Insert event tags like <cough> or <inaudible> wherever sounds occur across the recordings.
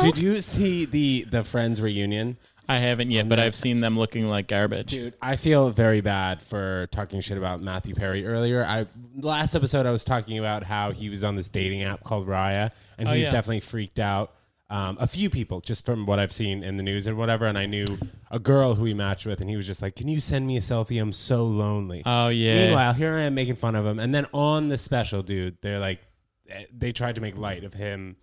Did you see the the Friends reunion? I haven't yet, but I've seen them looking like garbage. Dude, I feel very bad for talking shit about Matthew Perry earlier. I last episode I was talking about how he was on this dating app called Raya, and Oh, he's yeah. definitely freaked out. Um, a few people, just from what I've seen in the news and whatever, and I knew a girl who he matched with, and he was just like, "Can you send me a selfie? I'm so lonely." Oh yeah. Meanwhile, here I am making fun of him, and then on the special, dude, they're like, eh, they tried to make light of him,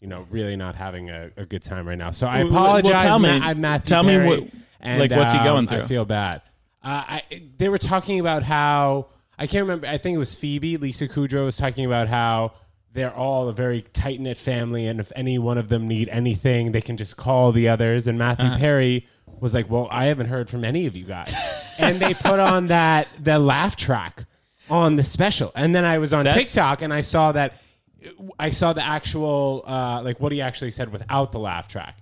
you know, really not having a, a good time right now. So I Well, well, apologize. tell me- Ma- I'm Matthew tell me Perry, what- and, like, what's he um, going I through? feel bad. Uh, I they were talking about how I can't remember. I think it was Phoebe, Lisa Kudrow was talking about how they're all a very tight knit family, and if any one of them need anything, they can just call the others. And Matthew Uh-huh. Perry was like, "Well, I haven't heard from any of you guys," and they put on that the laugh track on the special, and then I was on That's- TikTok and I saw that I saw the actual uh, like what he actually said without the laugh track.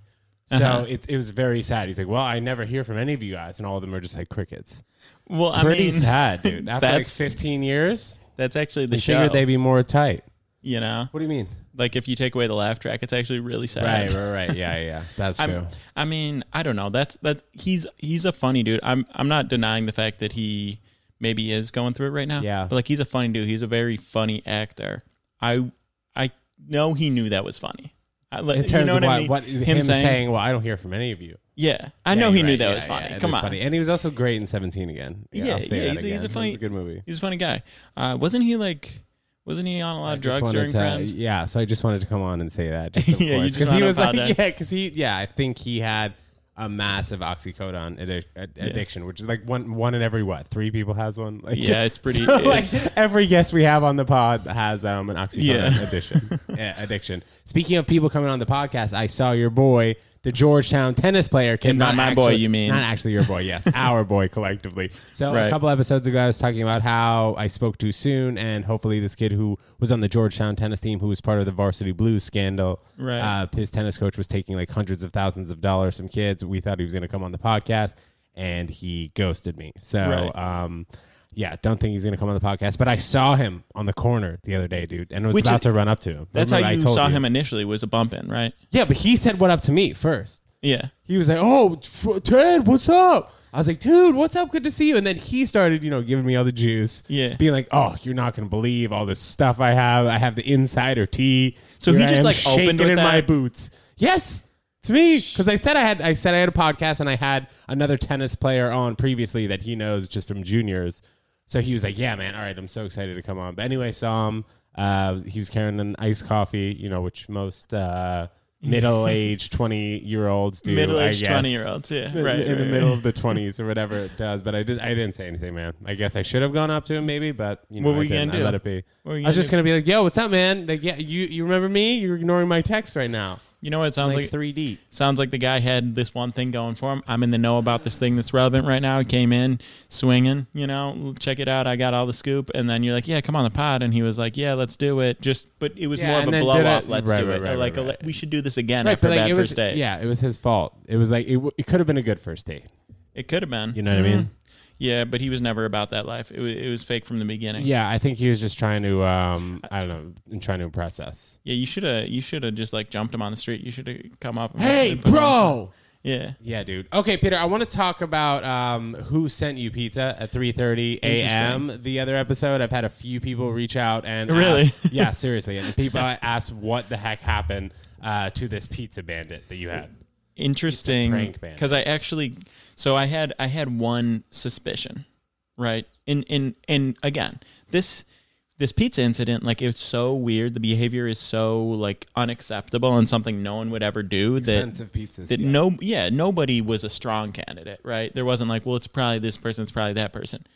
So Uh-huh. it, it was very sad. He's like, "Well, I never hear from any of you guys," and all of them are just like crickets. Well, I Pretty mean, sad, dude. <laughs> After like 15 years, that's actually the I show. figured they'd be more tight. you know, What do you mean? like if you take away the laugh track, it's actually really sad. Right, right, right. <laughs> Yeah, yeah. That's true. I mean, I don't know. That's that. He's he's a funny dude. I'm I'm not denying the fact that he maybe is going through it right now. Yeah. But like, he's a funny dude. He's a very funny actor. I Know he knew that was funny. I, In terms you know of what, what, I mean? what him, saying, "Well, I don't hear from any of you." yeah, I Yeah, know he you're knew that Yeah, was funny. yeah, Come on. funny. and he was also great in 17 again. Yeah, yeah, he's a- again. he's a funny- a good movie. He's a funny guy. Uh, wasn't he like? Wasn't he on a lot of drugs during to- Friends? Yeah, so I just wanted to come on and say that. Just <laughs> Yeah, just he was like, <laughs> yeah, because he, yeah, I think he had a massive oxycodone addic- ad- addiction, which is like one one in every what three people has one. <laughs> Like, Yeah, it's pretty- <laughs> so, like, every guest we have on the pod has um, an oxycodone Yeah. addiction. yeah, <laughs> addiction. Speaking of people coming on the podcast, I saw your boy, the Georgetown tennis player, Kim. And not my boy, you mean. not actually your boy? Yes, <laughs> our boy collectively. So a couple episodes ago, I was talking about how I spoke too soon, and hopefully this kid who was on the Georgetown tennis team, who was part of the Varsity Blues scandal, Right. uh, his tennis coach was taking like hundreds of thousands of dollars from kids. We thought he was going to come on the podcast, and he ghosted me. So. Right. Um, yeah, don't think he's gonna come on the podcast. But I saw him on the corner the other day, dude, and was Which about is- to run up to him. That's Remember how I you told saw him initially was a bump in, right? Yeah, but he said what up to me first. Yeah. He was like, "Oh, Ted, what's up?" I was like, "Dude, what's up? Good to see you." And then he started, you know, giving me all the juice. Yeah. being like, "Oh, you're not gonna believe all this stuff I have. I have the insider tea." So Here he just, like, shaking in my boots. Yes, to me, because I said I had, I said I had a podcast, and I had another tennis player on previously that he knows just from juniors. So he was like, "Yeah, man, all right, I'm so excited to come on." But anyway, saw him. Uh, he was carrying an iced coffee, you know, which most uh, middle-aged <laughs> twenty-year-olds do. Middle-aged twenty year olds, yeah. In- Right. in right, the right. middle of the twenties or whatever it does. But I did. I didn't say anything, man. I guess I should have gone up to him, maybe. But you know, What were I you gonna didn't. I do? let it be. What were you I was just do? gonna be like, "Yo, what's up, man? Like, yeah, you you remember me? You're ignoring my text right now. You know what it sounds like like? three deep. Sounds like the guy had this one thing going for him. I'm in the know about this thing that's relevant right now. He came in swinging, you know, check it out. I got all the scoop. And then you're like, yeah, come on the pod. And he was like, yeah, let's do it. Just, but it was Yeah, more of a blow did off. Let's right, do right, it. right, like, right, a, we should do this again Right, after but a like bad it was, first date. yeah, it was his fault. It was like it, w- it could have been a good first date. It could have been. You know what I mm-hmm. mean? Yeah, but he was never about that life. It was, it was fake from the beginning. Yeah, I think he was just trying to, um, I don't know, trying to impress us. Yeah, you should have. You should have just like jumped him on the street. You should have come up. And Hey, and put him on- bro. Yeah. Yeah, dude. Okay, Peter, I want to talk about um, who sent you pizza at 3:30 a.m. The other episode, I've had a few people reach out and Really? ask- <laughs> yeah, seriously, and people asked what the heck happened uh, to this pizza bandit that you had. interesting because I actually so I had I had one suspicion, right? In in and again, this this pizza incident, like it's so weird. The behavior is so like unacceptable and something no one would ever do. That Expensive pizzas. that yeah. no yeah nobody was a strong candidate, right? There wasn't like well it's probably this person, it's probably that person.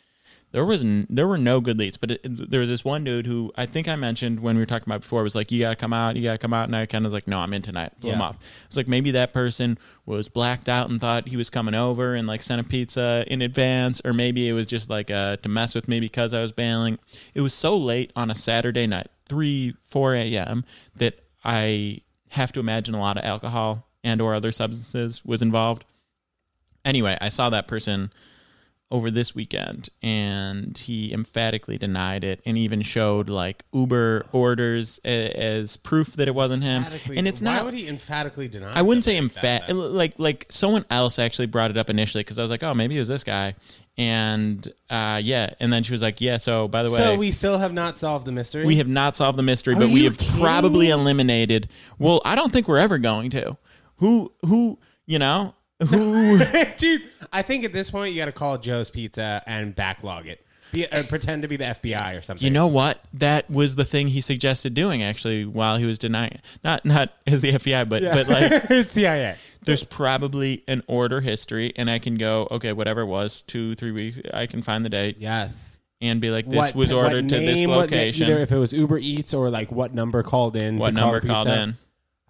There was n- there were no good leads, but it, there was this one dude who I think I mentioned when we were talking about before was like, "You gotta come out, you gotta come out," and I kind of was like, "No, I'm in tonight." Blew him off. It's like maybe that person was blacked out and thought he was coming over and like sent a pizza in advance, or maybe it was just like uh, to mess with me because I was bailing. It was so late on a Saturday night, three four a.m. that I have to imagine a lot of alcohol and or other substances was involved. Anyway, I saw that person over this weekend, and he emphatically denied it, and even showed like Uber orders a- as proof that it wasn't him. Emphatically- And it's Why not. would he emphatically deny? I wouldn't say something like emphatic. that? Like like someone else actually brought it up initially because I was like, oh, maybe it was this guy, and uh, yeah, and then she was like, yeah. So by the way, So we still have not solved the mystery. we have not solved the mystery, but we you have kidding probably eliminated. Well, I don't think we're ever going to. Who who you know who <laughs> Dude, I think at this point you got to call Joe's Pizza and backlog it. Be, or pretend to be the FBI or something. You know what? That was the thing he suggested doing actually while he was denying it. Not not as the FBI, but but like <laughs> CIA. there's probably an order history and I can go, okay, whatever it was, two, three weeks, I can find the date Yes. and be like, this What- was ordered to this name, what- location. either if it was Uber Eats or like what number called in. what to number called in?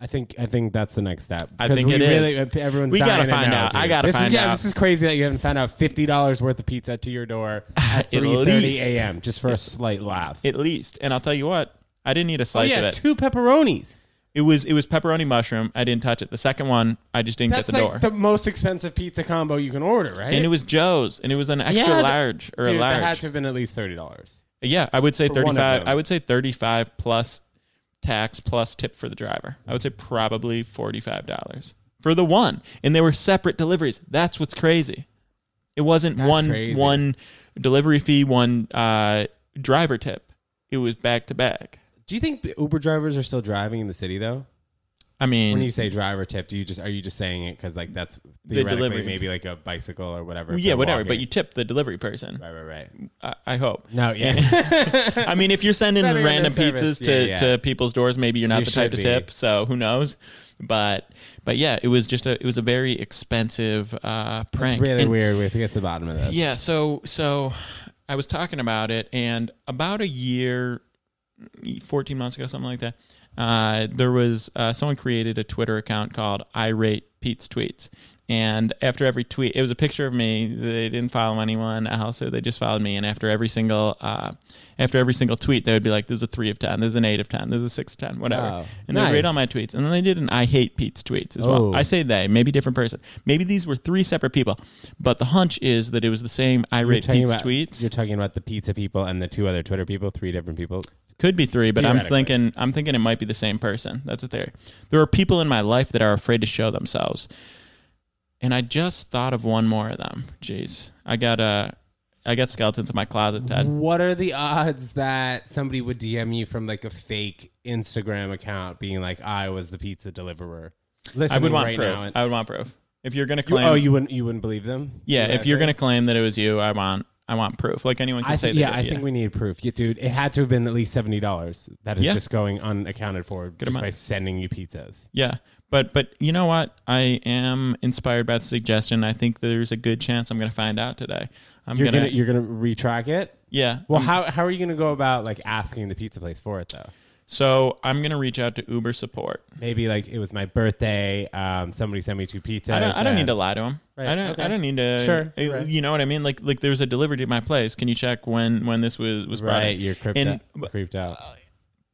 I think I think that's the next step. I think we it is. really, Everyone's We gotta find out. I gotta this find is, yeah, out. This is crazy that you haven't found out fifty dollars worth of pizza to your door <laughs> at three thirty a.m. just for a slight laugh. At least. And I'll tell you what, I didn't eat a oh slice yeah, of it. two pepperonis. It was it was pepperoni mushroom. I didn't touch it. The second one, I just didn't That's get the like door. the most expensive pizza combo you can order, right? and it was Joe's, and it was an extra Yeah, large or Dude, a that had to have been at least thirty dollars. Yeah, I would say For one of 35. them. I would say 35 plus tax plus tip for the driver. I would say probably $45 for the one. And they were separate deliveries. That's what's crazy. It wasn't That's one crazy. one delivery fee, one uh, driver tip. It was back to back. Do you think Uber drivers are still driving in the city though? I mean, When you say driver tip, do you just are you just saying it because like that's theoretically delivery. maybe like a bicycle or whatever? yeah, they're whatever, but walking? you tip the delivery person. right, right, right. I, I hope. No, yeah. <laughs> I mean, if you're sending Better than random their service. pizzas to, Yeah, yeah. to people's doors, maybe you're not You the type to should be. tip. So who knows? But but yeah, it was just a it was a very expensive uh, prank. It's really And- weird. We have to get to the bottom of this. Yeah. So so I was talking about it, and about a year, fourteen months ago, something like that. Uh, there was uh, someone created a Twitter account called "Irate Pete's Tweets," and after every tweet, it was a picture of me. They didn't follow anyone else, so they just followed me. And after every single, uh, after every single tweet, they would be like, "There's a three of ten. There's an eight of ten. There's a six of ten. Whatever." Wow. And they would rate Nice. all my tweets, and then they did an "I hate Pete's tweets" as well. Oh. I say they, maybe different person. Maybe these were three separate people, but the hunch is that it was the same "I rate Pete's about, tweets." You're talking about the pizza people and the two other Twitter people, three different people. Could be three, but I'm thinking I'm thinking it might be the same person. That's a theory. There are people in my life that are afraid to show themselves, and I just thought of one more of them. Jeez, I got uh, I got skeletons in my closet, Ted. What are the odds that somebody would DM you from like a fake Instagram account being like, "I was the pizza deliverer"? Listen, I would want right proof. now. and- I would want proof. If you're gonna You- claim, oh, you wouldn't you wouldn't believe them? yeah, if you're gonna claim that it was you, I want I want proof. Like anyone can I say they yeah, I think we need proof, yeah, dude. It had to have been at least seventy dollars. That is Yeah. just going unaccounted for just amount. by sending you pizzas. Yeah, but but you know what? I am inspired by the suggestion. I think there's a good chance I'm gonna find out today. I'm You're gonna, you're gonna retrack it. yeah. Well, how how are you gonna go about like asking the pizza place for it though? So I'm gonna reach out to Uber support. Maybe like it was my birthday. Um, somebody sent me two pizzas. I don't, I don't need to lie to him. Right, I don't. okay. I don't need to. Sure, uh, right. You know what I mean? Like like there was a delivery to my place. Can you check when when this was was brought Right, in? you're creeped, And- out, creeped out.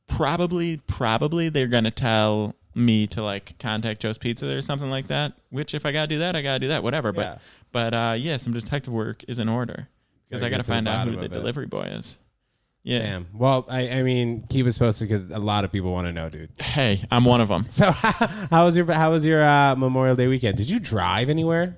Probably probably they're gonna tell me to like contact Joe's Pizza or something like that. Which if I gotta do that, I gotta do that. Whatever. Yeah. But but uh, yeah, some detective work is in order because Gotta I gotta to the find out bottom who the of it. delivery boy is. Yeah. Damn. Well, I, I mean, keep us posted because a lot of people want to know, dude. Hey, I'm one of them. <laughs> So, how, how was your how was your uh, Memorial Day weekend? Did you drive anywhere?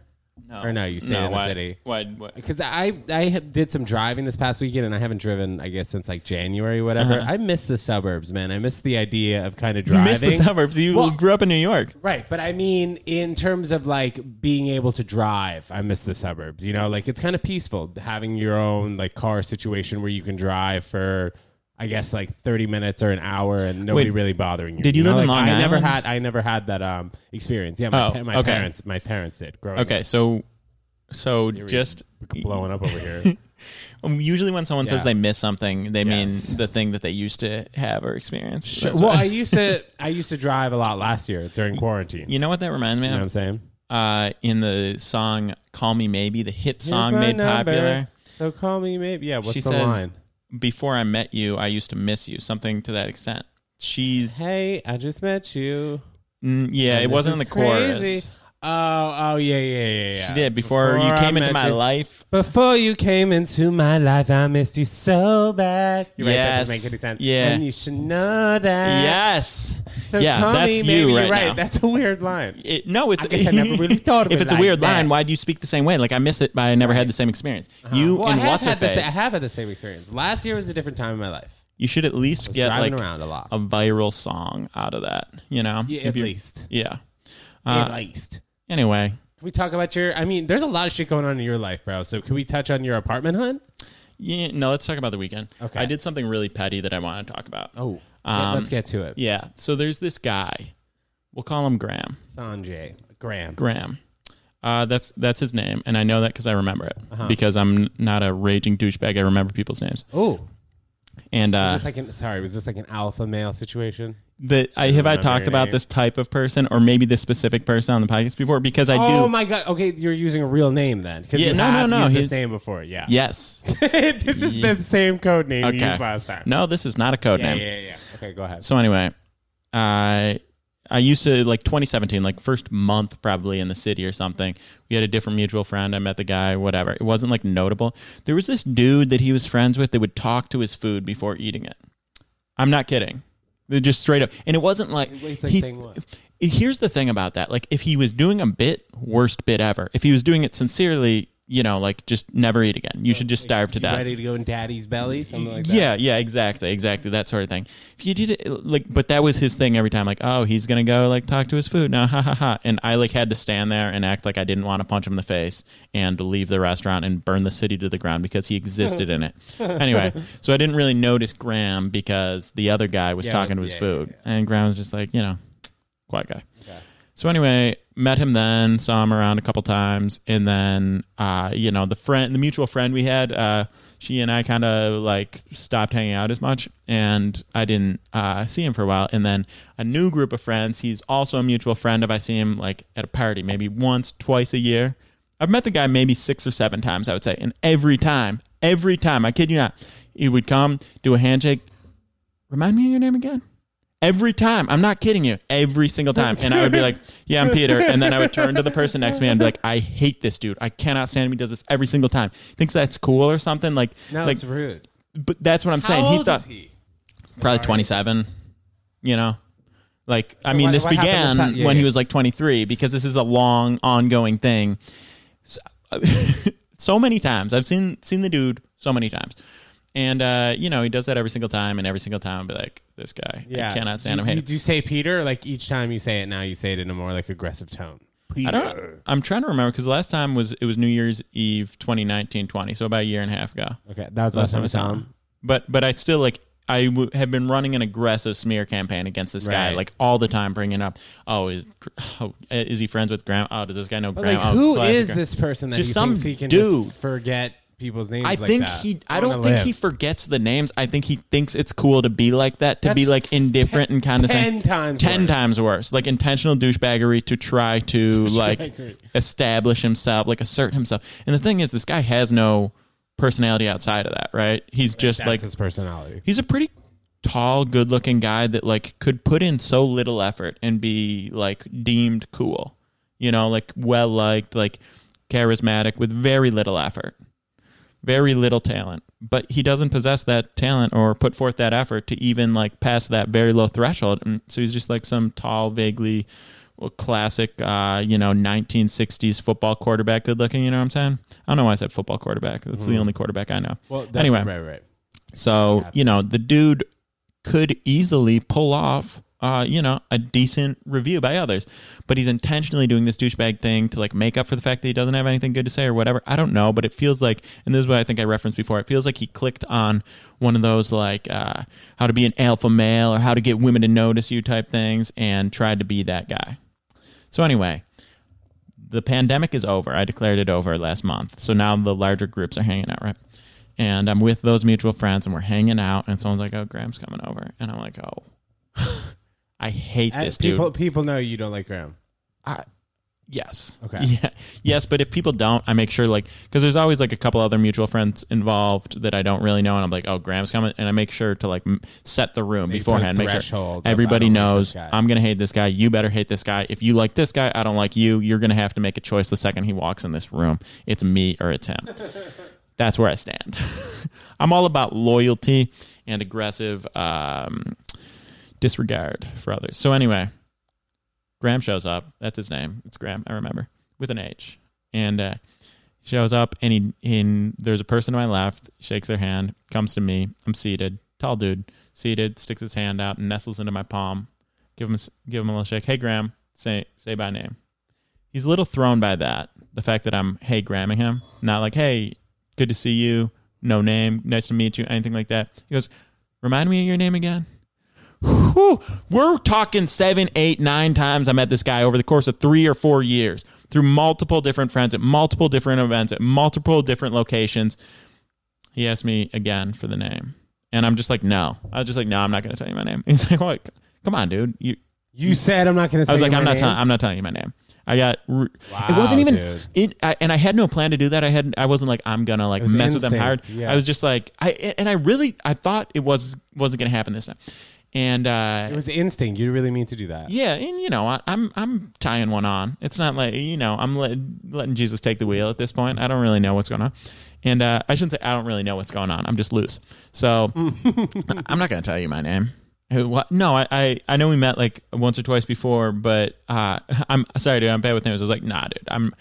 No. Or no, you stayed in the why, city. Why? Because I I did some driving this past weekend and I haven't driven I guess since like January or whatever. Uh-huh. I miss the suburbs, man. I miss the idea of kind of You driving. miss the suburbs. You Well- grew up in New York. Right, but I mean, in terms of like being able to drive, I miss the suburbs. You know, like it's kind of peaceful having your own like car situation where you can drive for, I guess, like thirty minutes or an hour and nobody Wait, really bothering you. did you know? live in Like, Long I never had, I never had that um experience. Yeah, my, Oh, pa- my okay. parents, my parents did. Growing Okay, up. so so we- just blowing up over here. <laughs> um, usually when someone says they miss something, they Yes. mean the thing that they used to have or experience. Sure. Well, I used to, I used to drive a lot last year during quarantine. you know what that reminds me You know what I'm saying? Uh, in the song "Call Me Maybe," the hit Here's song made number. popular. So call me maybe. Yeah. What's She the says- line? Before I met you, I used to miss you. Something to that extent. She's Hey, I just met you. mm, yeah, And it wasn't in the chorus. Crazy. Oh, oh yeah, yeah, yeah, yeah. She did before, you I came into met my you- life. Before you came into my life, I missed you so bad. You're right. That Yes. doesn't make any sense. Yeah. And you should know that. Yes. So yeah, call that's me, you maybe right you're right. now. That's a weird line. It, no, it's. I guess I never really <laughs> thought of if it it's a like weird that. line, why do you speak the same way? Like I miss it, but I never had the same experience. You well, I and have what's her had the face? sa- I have had the same experience. Last year was a different time in my life. You should at least was get driving like around a lot. a viral song out of that. You know, Yeah, If at you- least. Yeah. At Uh, least. Anyway, Can we talk about your? I mean, there's a lot of shit going on in your life, bro. So can we touch on your apartment hunt? yeah. No, let's talk about the weekend. Okay. I did something really petty that I want to talk about. Oh, Um, let's get to it. Yeah. So there's this guy. We'll call him Graham. Sanjay Graham. Graham. Uh, that's that's his name, and I know that because I remember it Uh-huh. because I'm not a raging douchebag. I remember people's names. Oh, And uh, is this like an? Sorry, was this like an alpha male situation? That I have I talked about name. this type of person or maybe this specific person on the podcast before because I do. oh my god. Okay, you're using a real name then. Because Yeah, you no, no, no, used he's- this name before. Yeah. Yes. <laughs> this is the same code name you Okay. used last time. No, this is not a code Yeah, name. Yeah, yeah, yeah. Okay, go ahead. So anyway, I I used to like 2017, like first month probably in the city or something. We had a different mutual friend. I met the guy, whatever. It wasn't like notable. There was this dude that he was friends with that would talk to his food before eating it. I'm not kidding. They're just straight up. And it wasn't like he- here's the thing about that. Like if he was doing a bit, worst bit ever. If he was doing it sincerely, you know, like just never eat again. You oh, should just starve to You death. ready to go in daddy's belly? Something like that. Yeah, yeah, exactly, exactly that sort of thing. If you did it like, but that was his thing every time. Like, oh, he's gonna go like talk to his food now, <laughs> ha ha ha. And I like had to stand there and act like I didn't want to punch him in the face and leave the restaurant and burn the city to the ground because he existed in it. <laughs> Anyway, so I didn't really notice Graham because the other guy was Yeah, talking to his yeah, food, yeah, and Graham was just like, you know, quiet guy. Okay. So anyway, met him then, saw him around a couple times, and then uh, you know the friend, the mutual friend we had, uh, she and I kind of like stopped hanging out as much, and I didn't uh, see him for a while. And then a new group of friends, he's also a mutual friend of. I see him like at a party, maybe once, twice a year. I've met the guy maybe six or seven times, I would say, and every time, every time, I kid you not, he would come do a handshake. Remind me of your name again every time. I'm not kidding you. Every single time. And I would be like, yeah, I'm Peter. And then I would turn to the person next to me and be like, I hate this dude. I cannot stand him. He does this every single time. Thinks that's cool or something. Like, No, like it's rude. but that's what I'm saying. How he old thought is he? probably 27, you know? Like, I mean, what- this what began this time- yeah, when he was like 23 because this is a long, ongoing thing. So, <laughs> so many times. I've seen seen the dude so many times. And, uh, you know, he does that every single time. And every single time I'll be like, this guy, Yeah. I cannot stand do, him. Hate you, him. do you say Peter? Like each time you say it now, you say it in a more like aggressive tone. Peter. I don't. I'm trying to remember because last time was it was New Year's Eve 2019 20, so about a year and a half ago. Okay, that was last time I saw him. But but I still like I w- have been running an aggressive smear campaign against this guy like all the time, bringing up oh is oh, is he friends with Graham? Oh, does this guy know But Graham? like, oh, who classic is Graham. this person that Just he some thinks he can dude. just forget people's names? I like think that? he. I wanna don't think live. he forgets the names. I think he thinks it's cool to be like that, to be like indifferent and kind of ten times ten worse. times worse, like intentional douchebaggery to try to <laughs> like establish himself, like assert himself. And the thing is, this guy has no personality outside of that, right? He's just That's like his personality. he's a pretty tall, good-looking guy that like could put in so little effort and be like deemed cool, you know, like well liked, like charismatic with very little effort very little talent but he doesn't possess that talent or put forth that effort to even like pass that very low threshold. And so he's just like some tall vaguely well, classic uh, you know 1960s football quarterback good looking you know what i'm saying? I don't know why i said football quarterback. That's the only quarterback i know. Well, anyway. right, right. so you know the dude could easily pull off uh, you know, a decent review by others. But he's intentionally doing this douchebag thing to like make up for the fact that he doesn't have anything good to say or whatever. I don't know, but it feels like, and this is what I think I referenced before. It feels like he clicked on one of those like uh, how to be an alpha male or how to get women to notice you type things and tried to be that guy. So anyway, the pandemic is over. I declared it over last month. So now the larger groups are hanging out, right? And I'm with those mutual friends and we're hanging out and someone's like, "Oh, Graham's coming over." And I'm like, "Oh." <laughs> I hate Uh, this dude. people, people know you don't like Graham. I, Yes. Okay. <laughs> Yeah. Yes, but if people don't, I make sure like because there's always like a couple other mutual friends involved that I don't really know, and I'm like, oh, Graham's coming, and I make sure to like m- set the room beforehand. Make sure everybody don't like knows. I'm gonna hate this guy. You better hate this guy. If you like this guy, I don't like you. You're gonna have to make a choice the second he walks in this room. It's me or it's him. <laughs> That's where I stand. <laughs> I'm all about loyalty and aggressive um, disregard for others. So anyway, Graham shows up. That's his name. It's Graham. I remember with an H. And uh, shows up, and he in there's a person to my left. Shakes their hand. Comes to me. I'm seated. Tall dude, seated. Sticks his hand out and nestles into my palm. Give him give him a little shake. Hey Graham, say say by name. He's a little thrown by that. The fact that I'm hey Grahaming him, not like hey, good to see you. No name. Nice to meet you. Anything like that. He goes, remind me of your name again. Whew, we're talking seven, eight, nine times I met this guy over the course of three or four years through multiple different friends at multiple different events at multiple different locations. He asked me again for the name. And I'm just like, no. I was just like, no, I'm not going to tell you my name. <laughs> He's like, what? Come on, dude. You, You said I'm not going to. I was like, I'm not telling. I'm not telling you my name. I got. r- it wasn't even. It, I, and I had no plan to do that. I had. I wasn't like I'm gonna like mess with them instinct, hard. yeah. I was just like I. And I really I thought it was wasn't gonna happen this time. And uh, It was instinct. You really mean to do that? yeah, and you know, I, I'm I'm tying one on. It's not like you know, I'm let, letting Jesus take the wheel at this point. I don't really know what's going on, and uh, I shouldn't say I don't really know what's going on. I'm just loose. So <laughs> I'm not going to tell you my name. Who- What? No, I, I I know we met like once or twice before, but uh, <laughs> I'm sorry, dude. I'm bad with names. I was like, nah, dude. I'm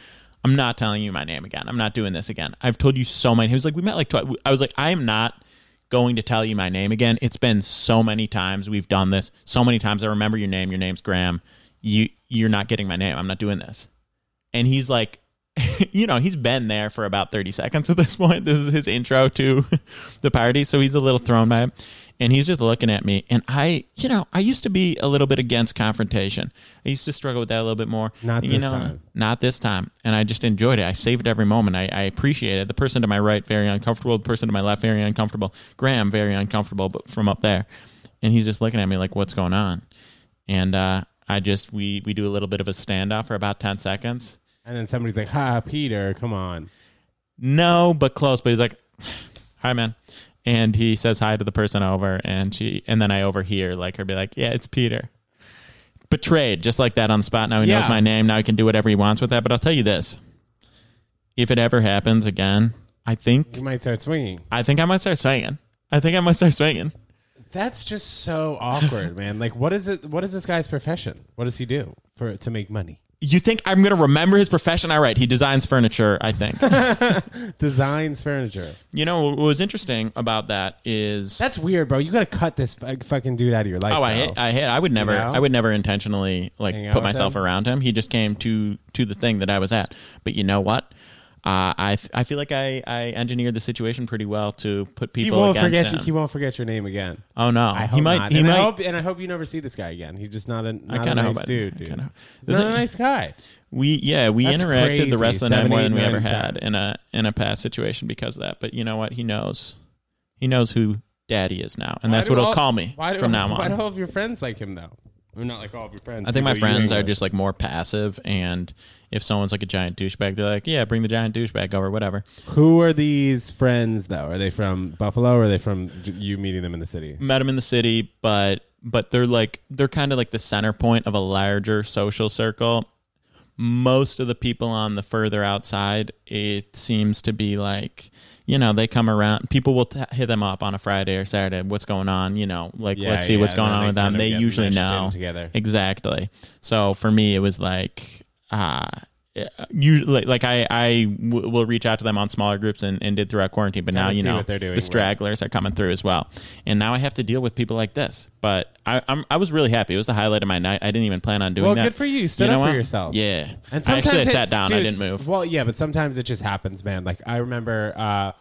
I'm not telling you my name again. I'm not doing this again. I've told you so many. He was like, we met like twice. I was like, I am not going to tell you my name again. It's been so many times we've done this. So many times I remember your name. Your name's Graham. You you're not getting my name. I'm not doing this. And he's like, <laughs> you know, he's been there for about 30 seconds at this point. This is his intro to <laughs> the party, so he's a little thrown by it. And he's just looking at me. And I, you know, I used to be a little bit against confrontation. I used to struggle with that a little bit more. Not you this know, time. Not this time. And I just enjoyed it. I saved every moment. I, I appreciated it. The person to my right, very uncomfortable. The person to my left, very uncomfortable. Graham, very uncomfortable but from up there. And he's just looking at me like, what's going on? And uh, I just, we, we do a little bit of a standoff for about 10 seconds. And then somebody's like, "Ha, Peter, come on." No, but close. But he's like, "Hi, man," and he says hi to the person over, and she, and then I overhear like her be like, "Yeah, it's Peter." Betrayed, just like that on the spot. Now he knows my name. Now he can do whatever he wants with that. But I'll tell you this: if it ever happens again, I think, You might start swinging. I think I might start swinging. I think I might start swinging. That's just so awkward, man. Like, what is it? What is this guy's profession? What does he do for to make money? You think I'm gonna remember his profession? I write. he designs furniture. I think. <laughs> Designs furniture. you know what was interesting about that is That's weird, bro. You got to cut this fu- fucking dude out of your life. Oh, I bro. hate, I hate. I would never. know? I would never intentionally like Hang out put with myself him? around him. He just came to to the thing that I was at. But you know what? Uh, I th- I feel like I I engineered the situation pretty well to put people. He won't forget. him. You, he won't forget your name again. oh no, I hope he might. not. He and might. I hope, and I hope you never see this guy again. He's just not a, not a nice dude. I dude. kinda- He's not a nice guy. we yeah we That's interacted the rest of the night more than we ever had in a in a past situation because of that. But you know what? He knows. He knows who Daddy is now, and Why that's what he'll call me do, from now on. <laughs> Why do all of your friends like him though? I mean, not like all of your friends. I think my friends are with. just like more passive, and if someone's like a giant douchebag, they're like, "Yeah, bring the giant douchebag over, whatever." Who are these friends though? Are they from Buffalo or are they from j- you meeting them in the city? met them in the city, but but they're like they're kind of like the center point of a larger social circle. Most of the people on the further outside, it seems to be like you know they come around. People will t- hit them up on a Friday or Saturday. What's going on? You know, like Yeah, let's see yeah, what's going on with them. They usually know together. exactly. So for me, it was like. Uh, you like, like I I w- will reach out to them on smaller groups and, and did throughout quarantine, but now you know they're doing, the right. stragglers are coming through as well, and now I have to deal with people like this. But I I'm, I was really happy. It was the highlight of my night. I didn't even plan on doing that. Well, that. good for you. You stood know up for what? yourself. Yeah, And I sometimes actually I sat down. dude, I didn't move. Well, yeah, but sometimes it just happens, man. Like I remember. uh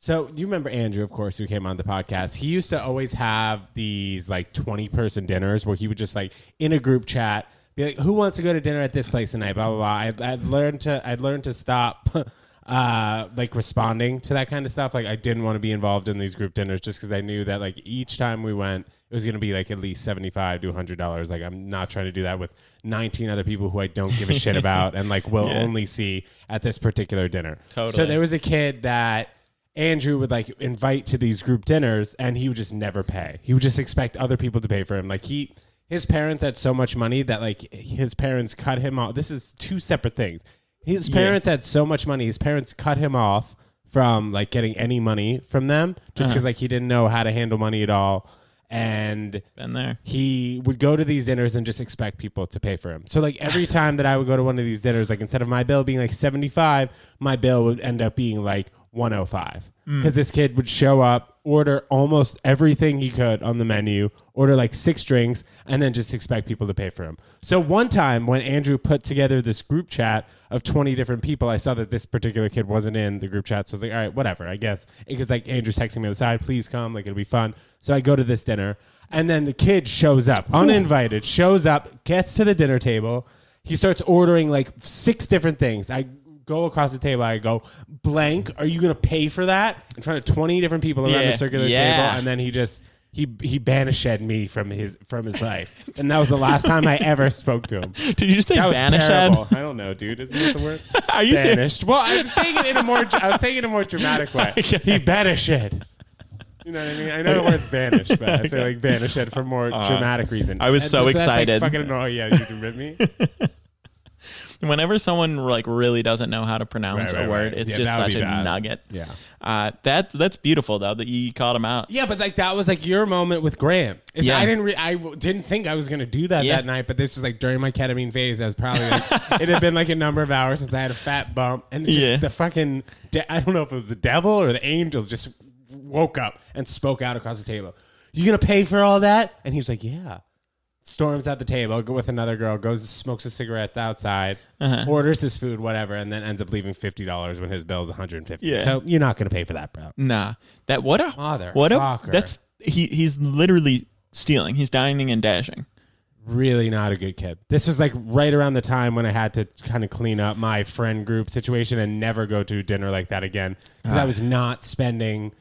so you remember Andrew, of course, who came on the podcast. He used to always have these like twenty person dinners where he would just like in a group chat be like, "Who wants to go to dinner at this place tonight?" Blah blah blah. I, I'd learned to I'd learned to stop. <laughs> uh, like responding to that kind of stuff. Like I didn't want to be involved in these group dinners just because I knew that like each time we went, it was going to be like at least seventy five to hundred dollars. Like I'm not trying to do that with nineteen other people who I don't give a shit about and like will <laughs> Yeah. only see at this particular dinner. Totally. So there was a kid that. Andrew would like invite to these group dinners and he would just never pay. He would just expect other people to pay for him. Like he his parents had so much money that like his parents cut him off. This is two separate things. His Yeah. parents had so much money. His parents cut him off from like getting any money from them just uh-huh. because like he didn't know how to handle money at all. And Been there. he would go to these dinners and just expect people to pay for him. So like every <laughs> time that I would go to one of these dinners, like instead of my bill being like 75, my bill would end up being like 105. Because mm. this kid would show up, order almost everything he could on the menu, order like six drinks, and then just expect people to pay for him. So one time when Andrew put together this group chat of 20 different people, I saw that this particular kid wasn't in the group chat. So I was like, all right, whatever, I guess. Because like Andrew's texting me on the side, please come, like it'll be fun. So I go to this dinner, and then the kid shows up, uninvited, shows up, gets to the dinner table. He starts ordering like six different things. I go across the table. I go, blank, are you going to pay for that? In front of 20 different people around Yeah. the circular Yeah. table. And then he just. He, he banished me from his from his life, and that was the last time I ever spoke to him. <laughs> Did you just say That was banished? terrible. I don't know, dude. Isn't that the word? <laughs> Are you serious? banished? Well, I was saying it in a more I was saying it in a more dramatic way. <laughs> He banished. You know what I mean? I know the word's banished, but I feel like banished for more dramatic reason. Uh, I was And so that's, like, excited. fucking oh yeah, you can rip me. Whenever someone like really doesn't know how to pronounce Right, right, a word, right. it's Yeah, just such a bad. nugget. Yeah. Uh, that that's beautiful though that you called him out. Yeah, but like that was like your moment with Graham. It's, Yeah. I didn't. Re- I w- didn't think I was gonna do that Yeah. that night, but this was like during my ketamine phase. I was probably like, <laughs> it had been like a number of hours since I had a fat bump, and just Yeah. the fucking de- I don't know if it was the devil or the angel just woke up and spoke out across the table. You gonna pay for all that? And he was like, yeah. Storms out the table, go with another girl, goes smokes his cigarettes outside, Uh-huh. orders his food, whatever, and then ends up leaving fifty dollars when his bill is one hundred and fifty. Yeah. So you're not gonna pay for that, bro. Nah, that what a what a that's he he's literally stealing. He's dining and dashing. really not a good kid. This was like right around the time when I had to kind of clean up my friend group situation and never go to dinner like that again because Ah. I was not spending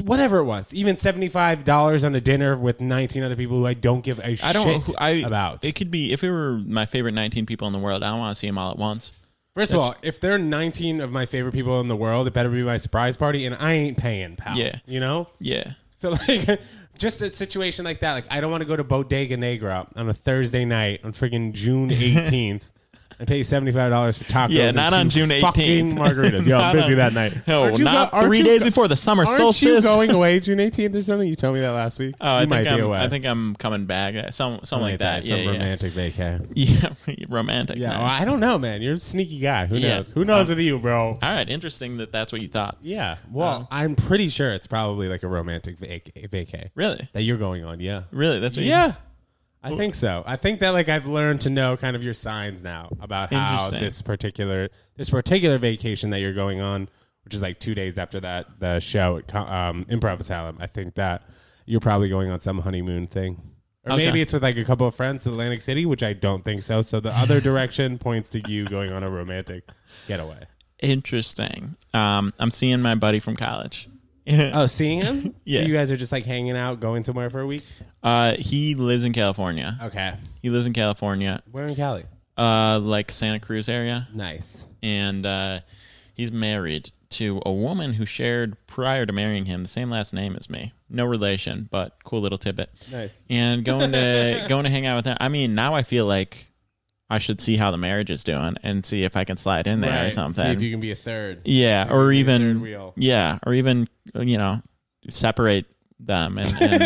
whatever it was, even seventy five dollars on a dinner with nineteen other people who I don't give a I don't shit I about. It could be if it were my favorite 19 people in the world. I don't want to see them all at once. First of all, if there are nineteen of my favorite people in the world, it better be my surprise party, and I ain't paying, pal. Yeah. you know. Yeah. So like, <laughs> just a situation like that. Like, I don't want to go to Bodega Negra on a Thursday night on friggin' June eighteenth <laughs> and pay seventy five dollars for tacos. Yeah, and not on June 18th. Margaritas. Yo, I'm <laughs> busy on- that night. No, Aren't go- three days go- before the summer Aren't solstice. you going away June eighteenth or something? You told me that last week. Oh, I you think might I'm, be away. I think I'm coming back. Uh, Some something like that. Some Yeah, yeah. romantic vacay. <laughs> Yeah, romantic. Yeah, well, I don't know, man. You're a sneaky guy. Who Yeah. knows? Who knows Um, with you, bro? All right, interesting that that's what you thought. Yeah. Well, I'm pretty sure it's probably like a romantic vac- vacay Really, that you're going on. Yeah. really, that's what. Yeah. I think so. I think that like I've learned to know kind of your signs now about how Interesting. this particular this particular vacation that you're going on, which is like two days after that the show at Co- um, Improv Asylum. I think that you're probably going on some honeymoon thing, or Okay. maybe it's with like a couple of friends to Atlantic City, which I don't think so. So the other <laughs> direction points to you going on a romantic getaway. Interesting. Um, I'm seeing my buddy from college. <laughs> Oh, seeing him? Yeah. So you guys are just like hanging out, going somewhere for a week. Uh, he lives in California. Okay. He lives in California, Where in Cali? uh, like Santa Cruz area, Nice. and uh, he's married to a woman who shared prior to marrying him the same last name as me. No relation, but cool little tidbit. Nice. And going to <laughs> going to hang out with them. I mean, now I feel like I should see how the marriage is doing and see if I can slide in there or something. See if you can be a third. Yeah, or even third wheel. yeah, or even uh, you know separate them and, and,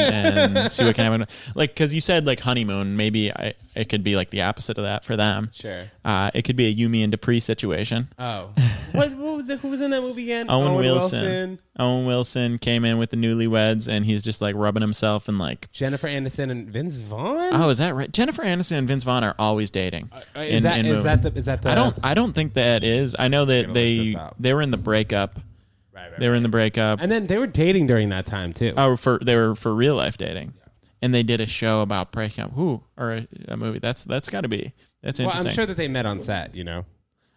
and <laughs> see what can happen. Like because you said like honeymoon, maybe I, it could be like the opposite of that for them. Sure. Uh, it could be a You, Me and Dupree situation. Oh, <laughs> what, what was it? Who was in that movie again? Owen, Wilson. Owen Wilson came in with the newlyweds, and he's just like rubbing himself and like. Jennifer Aniston, and Vince Vaughn. Oh, is that right? Jennifer Aniston and Vince Vaughn are always dating. Uh, is in- that in is that the is that the? I don't. I don't think that is. I know that they they were in the breakup. Right, right, They were in the breakup. And then they were dating during that time too. Oh, for they were for real life dating, and they did a show about breaking up. Who or a, a movie? That's that's got to be that's well, interesting. I'm sure that they met on set. You know.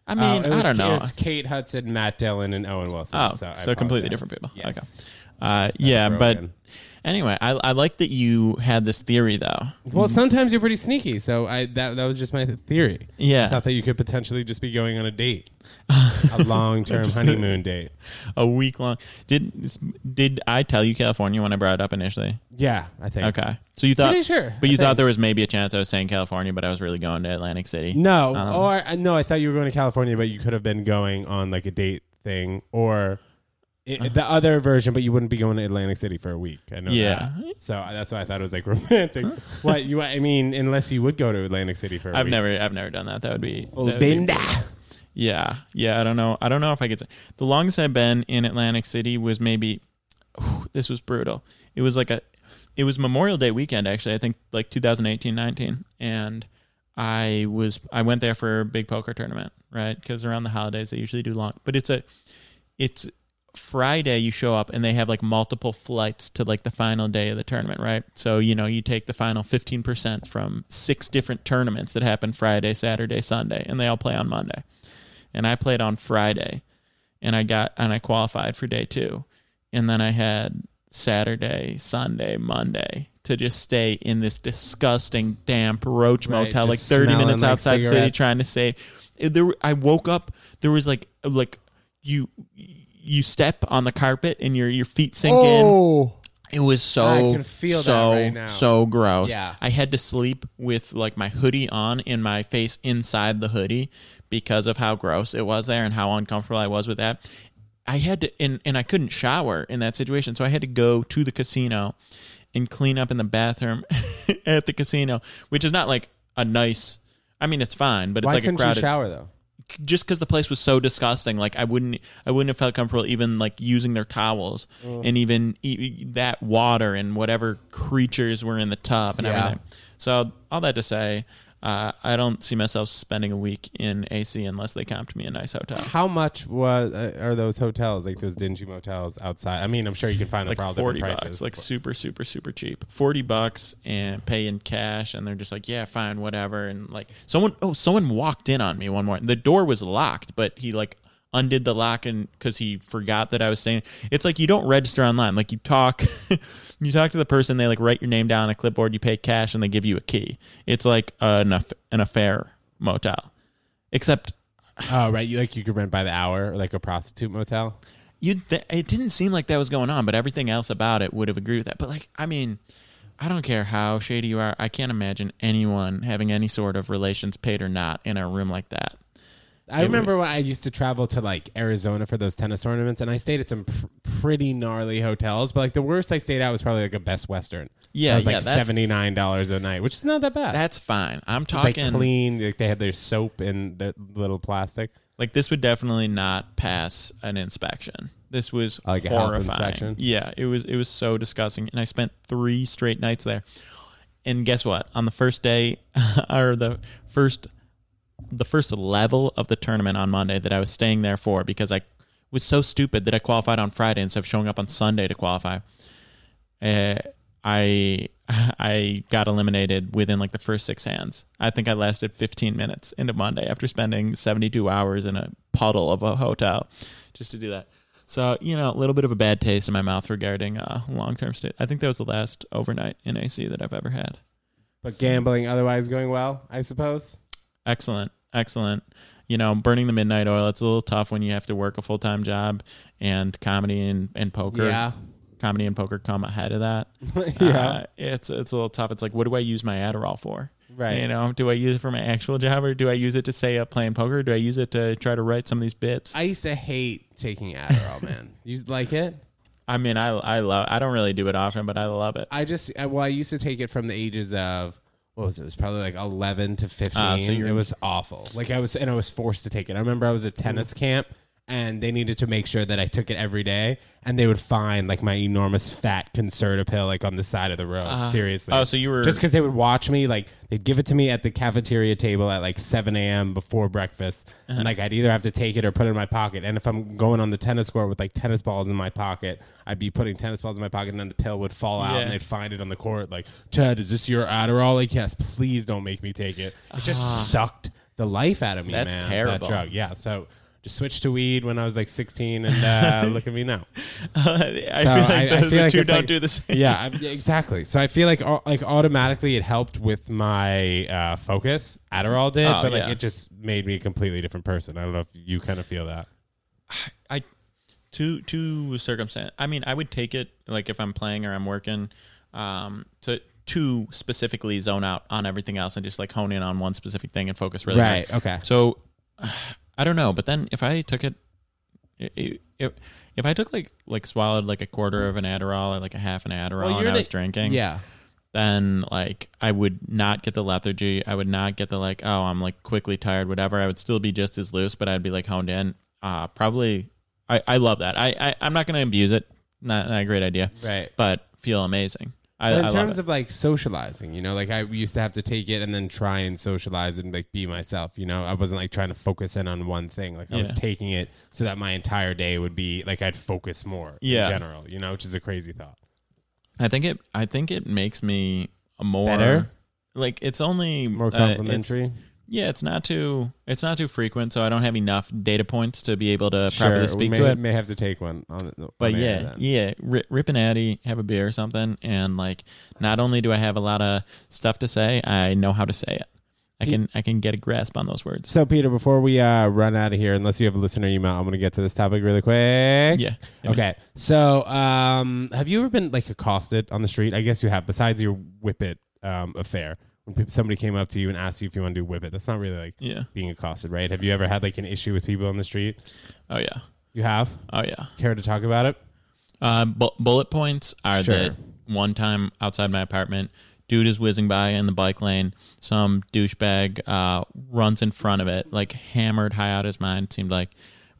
I mean, it was, I don't know. It was Kate Hudson, Matt Dillon, and Owen Wilson. Oh, so, I so completely apologize. different people. Yes. Okay. Uh, yeah, but broken. Anyway, I, I like that you had this theory though. Well, sometimes you're pretty sneaky, so I that that was just my theory. I Yeah, thought that you could potentially just be going on a date, <laughs> a long term <laughs> honeymoon date. a week long. Did did I tell you California when I brought it up initially? Yeah, I think. Okay, so you thought, Pretty sure. but I you thought think. there was maybe a chance I was saying California, but I was really going to Atlantic City. No, Um, or uh, no, I thought you were going to California, but you could have been going on like a date thing, or i the other version, but you wouldn't be going to Atlantic City for a week. I know Yeah. that. So uh, that's why I thought it was like <laughs> romantic. what you? I mean, unless you would go to Atlantic City for. a I've week. never I've never done that. That would be, that would be Yeah, yeah. I don't know. I don't know if I could. Say. The longest I've been in Atlantic City was maybe. this was brutal. It was like a. It was Memorial Day weekend actually. I think like 2018, 19, and I was I went there for a big poker tournament, right? Because around the holidays they usually do long, but it's a, it's Friday you show up and they have like multiple flights to like the final day of the tournament, right? So, you know, you take the final 15% from six different tournaments that happen Friday, Saturday, Sunday, and they all play on Monday. And I played on Friday and I got and I qualified for day 2. And then I had Saturday, Sunday, Monday to just stay in this disgusting damp roach Right, motel like 30 minutes like outside city trying to save there I woke up there was like like you you step on the carpet and your your feet sink in Oh, it was so I can feel that so right now. so gross. Yeah. I had to sleep with like my hoodie on and my face inside the hoodie because of how gross it was there and how uncomfortable I was with that. I had to and, and I couldn't shower in that situation, so I had to go to the casino and clean up in the bathroom <laughs> at the casino, which is not like a nice I mean it's fine, but it's why like a couldn't you crowded shower though? Just because the place was so disgusting like i wouldn't i wouldn't have felt comfortable even like using their towels mm. and even e- that water and whatever creatures were in the tub and Yeah. everything so all that to say uh, i don't see myself spending a week in ac unless they comp me a nice hotel How much was uh, are those hotels like those dingy motels outside? I mean, I'm sure you can find them like for all 40 different bucks prices. like super super super cheap 40 bucks and pay in cash and they're just like yeah fine whatever and like someone oh someone walked in on me one morning the door was locked but he like undid the lock and because he forgot that i was saying it's like you don't register online like you talk <laughs> you talk to the person they like write your name down on a clipboard you pay cash and they give you a key it's like an, aff- an affair motel except oh, right. You like you could rent by the hour, like a prostitute motel. you th- it didn't seem like that was going on, but everything else about it would have agreed with that. But like, I mean, I don't care how shady you are. I can't imagine anyone having any sort of relations, paid or not, in a room like that. I remember when I used to travel to like Arizona for those tennis tournaments, and I stayed at some pr- pretty gnarly hotels. But like the worst I stayed at was probably like a Best Western. Yeah, it was like that's- seventy nine dollars a night, which is not that bad. That's fine. I'm it's like talking clean. Like they had their soap in the little plastic. like this would definitely not pass an inspection. This was Like a health horrifying. inspection? Yeah, it was it was so disgusting, and I spent three straight nights there. And guess what? On the first day, <laughs> or the first, the first level of the tournament on Monday that I was staying there for, because I was so stupid that I qualified on Friday instead of showing up on Sunday to qualify. Uh, I <laughs> I got eliminated within like the first six hands. I think I lasted 15 minutes into Monday after spending 72 hours in a puddle of a hotel just to do that. So you know, a little bit of a bad taste in my mouth regarding uh, long term stay. I think that was the last overnight in AC that I've ever had. But gambling otherwise going well, I suppose. Excellent, excellent. You know, burning the midnight oil. It's a little tough when you have to work a full time job, and comedy and, and poker. Yeah. comedy and poker come ahead of that. <laughs> yeah. Uh, it's it's a little tough. It's like, what do I use my Adderall for? Right. You know, do I use it for my actual job or do I use it to stay up playing poker? Do I use it to try to write some of these bits? I used to hate taking Adderall, man. <laughs> You like it? I mean, I I love. I don't really do it often, but I love it. I just well, I used to take it from the ages of what was it? It was probably like eleven to fifteen. Ah, so it was awful. Like I was and I was forced to take it. I remember I was at tennis camp and they needed to make sure that I took it every day, and they would find like my enormous fat Concerta pill like on the side of the road. Seriously. oh, so you were- just because they would watch me like they'd give it to me at the cafeteria table at like seven a.m. before breakfast, Uh-huh. and like I'd either have to take it or put it in my pocket. And if I'm going on the tennis court with like tennis balls in my pocket, I'd be putting tennis balls in my pocket, and then the pill would fall out, Yeah. and they'd find it on the court. Like, Ted, is this your Adderall? Like, yes, please don't make me take it. It just Ah. sucked the life out of me. That's man, That terrible. drug, yeah. So just switched to weed when I was like 16, and uh, <laughs> look at me now. I So feel like I- the, I the like two don't like- do the same. yeah, I- yeah, exactly. So I feel like au- like automatically it helped with my uh, focus. Adderall did, Oh, but like yeah. it just made me a completely different person. I don't know if you kind of feel that. I to to circumstance. I mean, I would take it like if I'm playing or I'm working, um, to to specifically zone out on everything else and just like hone in on one specific thing and focus really hard. Right. Okay. So I don't know, but then if I took it, if if I took like like swallowed like a quarter of an Adderall or like a half an Adderall and I was drinking, Yeah. then like I would not get the lethargy. I would not get the like, oh, I'm like quickly tired, whatever. I would still be just as loose, but I'd be like honed in. Uh probably I, I love that. I, I I'm not gonna abuse it. Not, not a great idea. Right. But feel amazing. I, But in I terms of like socializing, you know, like I used to have to take it and then try and socialize and like be myself. You know, I wasn't like trying to focus in on one thing. Like I was taking it so that my entire day would be like I'd focus more. Yeah. In general, you know, which is a crazy thought. I think it I think it makes me a more Better? like it's only More uh, it's- complimentary. Yeah, it's not too it's not too frequent, so I don't have enough data points to be able to properly speak may, to it. may have to take one on. But yeah, yeah, rip, rip and Addy, have a beer or something, and like, not only do I have a lot of stuff to say, I know how to say it. I can I can get a grasp on those words. So Peter, before we uh, run out of here, unless you have a listener email, I'm going to get to this topic really quick. Yeah. Okay. So, um, have you ever been like accosted on the street? I guess you have. Besides your whip it um, affair, when somebody came up to you and asked you if you want to do whip it, that's not really like Yeah. being accosted, right? Have you ever had like an issue with people on the street? Oh yeah. You have. Oh yeah. Care to talk about it? Uh, bu- bullet points are Sure. that one time outside my apartment, dude is whizzing by in the bike lane. Some douchebag uh, runs in front of it, like hammered high out his mind. Seemed like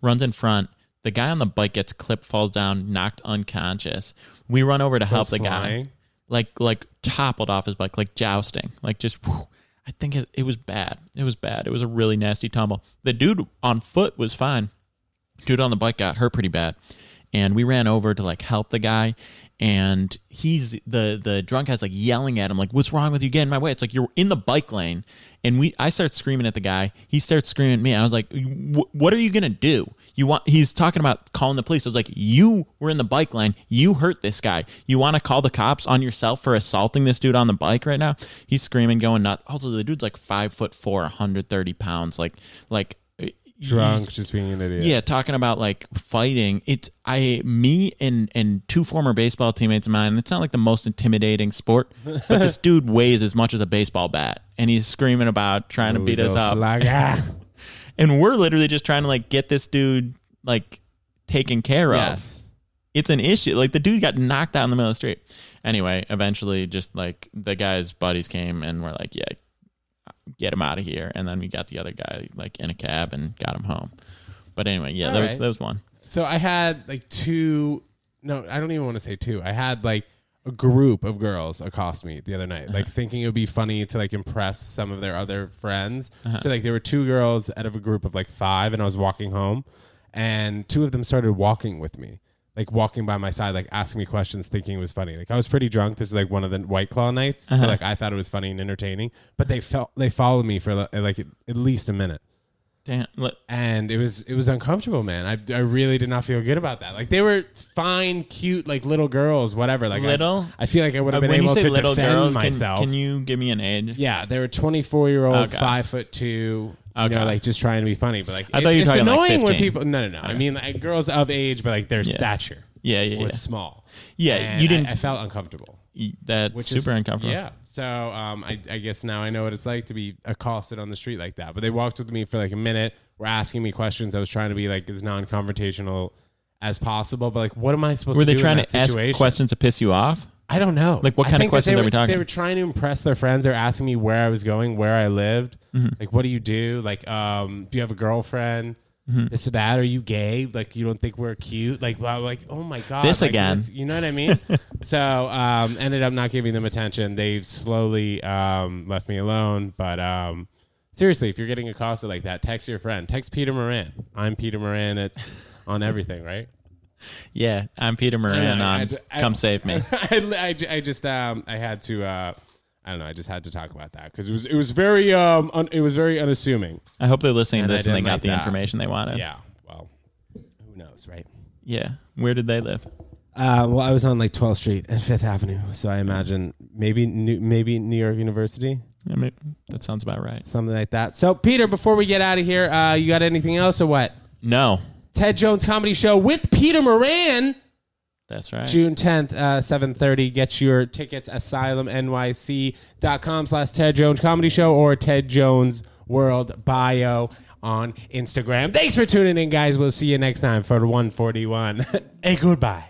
runs in front. The guy on the bike gets clipped, falls down, knocked unconscious. We run over to help the guy. Like like toppled off his bike, like jousting, like just. whew. I think it, it was bad. It was bad. It was a really nasty tumble. The dude on foot was fine. Dude on the bike got hurt pretty bad, and we ran over to like help the guy. And he's the the drunk guy's like yelling at him, like, "What's wrong with you? Get in my way!" It's like you're in the bike lane, and we I start screaming at the guy. He starts screaming at me. I was like, "What are you gonna do? You want?" He's talking about calling the police. I was like, "You were in the bike lane. You hurt this guy. You want to call the cops on yourself for assaulting this dude on the bike right now?" He's screaming, going nuts. Also, the dude's like five foot four, 130 pounds. Like like Drunk, just being an idiot. yeah, talking about like fighting. It's I me and and two former baseball teammates of mine. It's not like the most intimidating sport, but this <laughs> dude weighs as much as a baseball bat, and he's screaming about trying to beat us up. <laughs> ah. And we're literally just trying to like get this dude like taken care of. yes. It's an issue. Like the dude got knocked out in the middle of the street. Anyway, eventually, just like the guy's buddies came and were like, "Yeah, get him out of here." And then we got the other guy like in a cab and got him home. But anyway, yeah, All that was right. that was one. So I had like two. No, I don't even want to say two. I had like a group of girls accost me the other night, uh-huh. like thinking it would be funny to like impress some of their other friends. Uh-huh. So like there were two girls out of a group of like five, and I was walking home, and two of them started walking with me. Like walking by my side, like asking me questions, thinking it was funny. Like I was pretty drunk. This is like one of the White Claw nights, so like I thought it was funny and entertaining. But they felt they followed me for li- like at least a minute Damn. Look, and it was it was uncomfortable, man. I, I really did not feel good about that. Like they were fine, cute, like little girls, whatever. Like I- Little? I, feel like I would uh, have been when you able say to little defend girls, can, myself. can you give me an age? yeah, they were twenty four year old, Okay. five foot two. You Okay. know, like just trying to be funny, but like I it's, thought you were it's talking, like, annoying when 15. people. No, no, no. I mean, like girls of age, but like their stature Yeah, yeah, was yeah. small. Yeah, And you I- didn't. I, felt uncomfortable. y- that's Which super is, uncomfortable. Yeah. So um, I, I guess now I know what it's like to be accosted on the street like that. But they walked with me for like a minute, were asking me questions. I was trying to be like as non-confrontational as possible. But like, what am I supposed Were to they do trying in that to ask situation? questions to piss you off? I don't know. Like, what I kind of think that questions they are we were- talking? They were trying to impress their friends. They're asking me where I was going, where I lived. Mm-hmm. Like, what do you do? Like, um, do you have a girlfriend? Mm-hmm. This or that? Are you gay? Like, you don't think we're cute? Like, wow, like, oh my god, This like, again. You know what I mean? <laughs> so, um, ended up not giving them attention. They've slowly um, left me alone. But um, seriously, if you're getting accosted like that, text your friend. Text Peter Moran. I'm Peter Moran at on everything, right? Yeah, I'm Peter Moran I- on I- I- Come Save Me. <laughs> I, I, I just um I had to uh I don't know. I just had to talk about that because it was it was very um un, it was very unassuming. I hope they're listening And to this and they got like the that. information they wanted. Yeah. Well, who knows, right? Yeah. Where did they live? Uh, well, I was on like 12th Street and Fifth Avenue, so I imagine maybe New, maybe New York University, I mean, that sounds about right. something like that. So, Peter, before we get out of here, uh, you got anything else or what? No. Ted Jones Comedy Show with Peter Moran. That's right. June 10th, uh, 7.30. Get your tickets, asylumnyc.com slash Ted Jones Comedy Show or Ted Jones World Bio on Instagram. Thanks for tuning in, guys. We'll see you next time for 141. <laughs> hey, goodbye.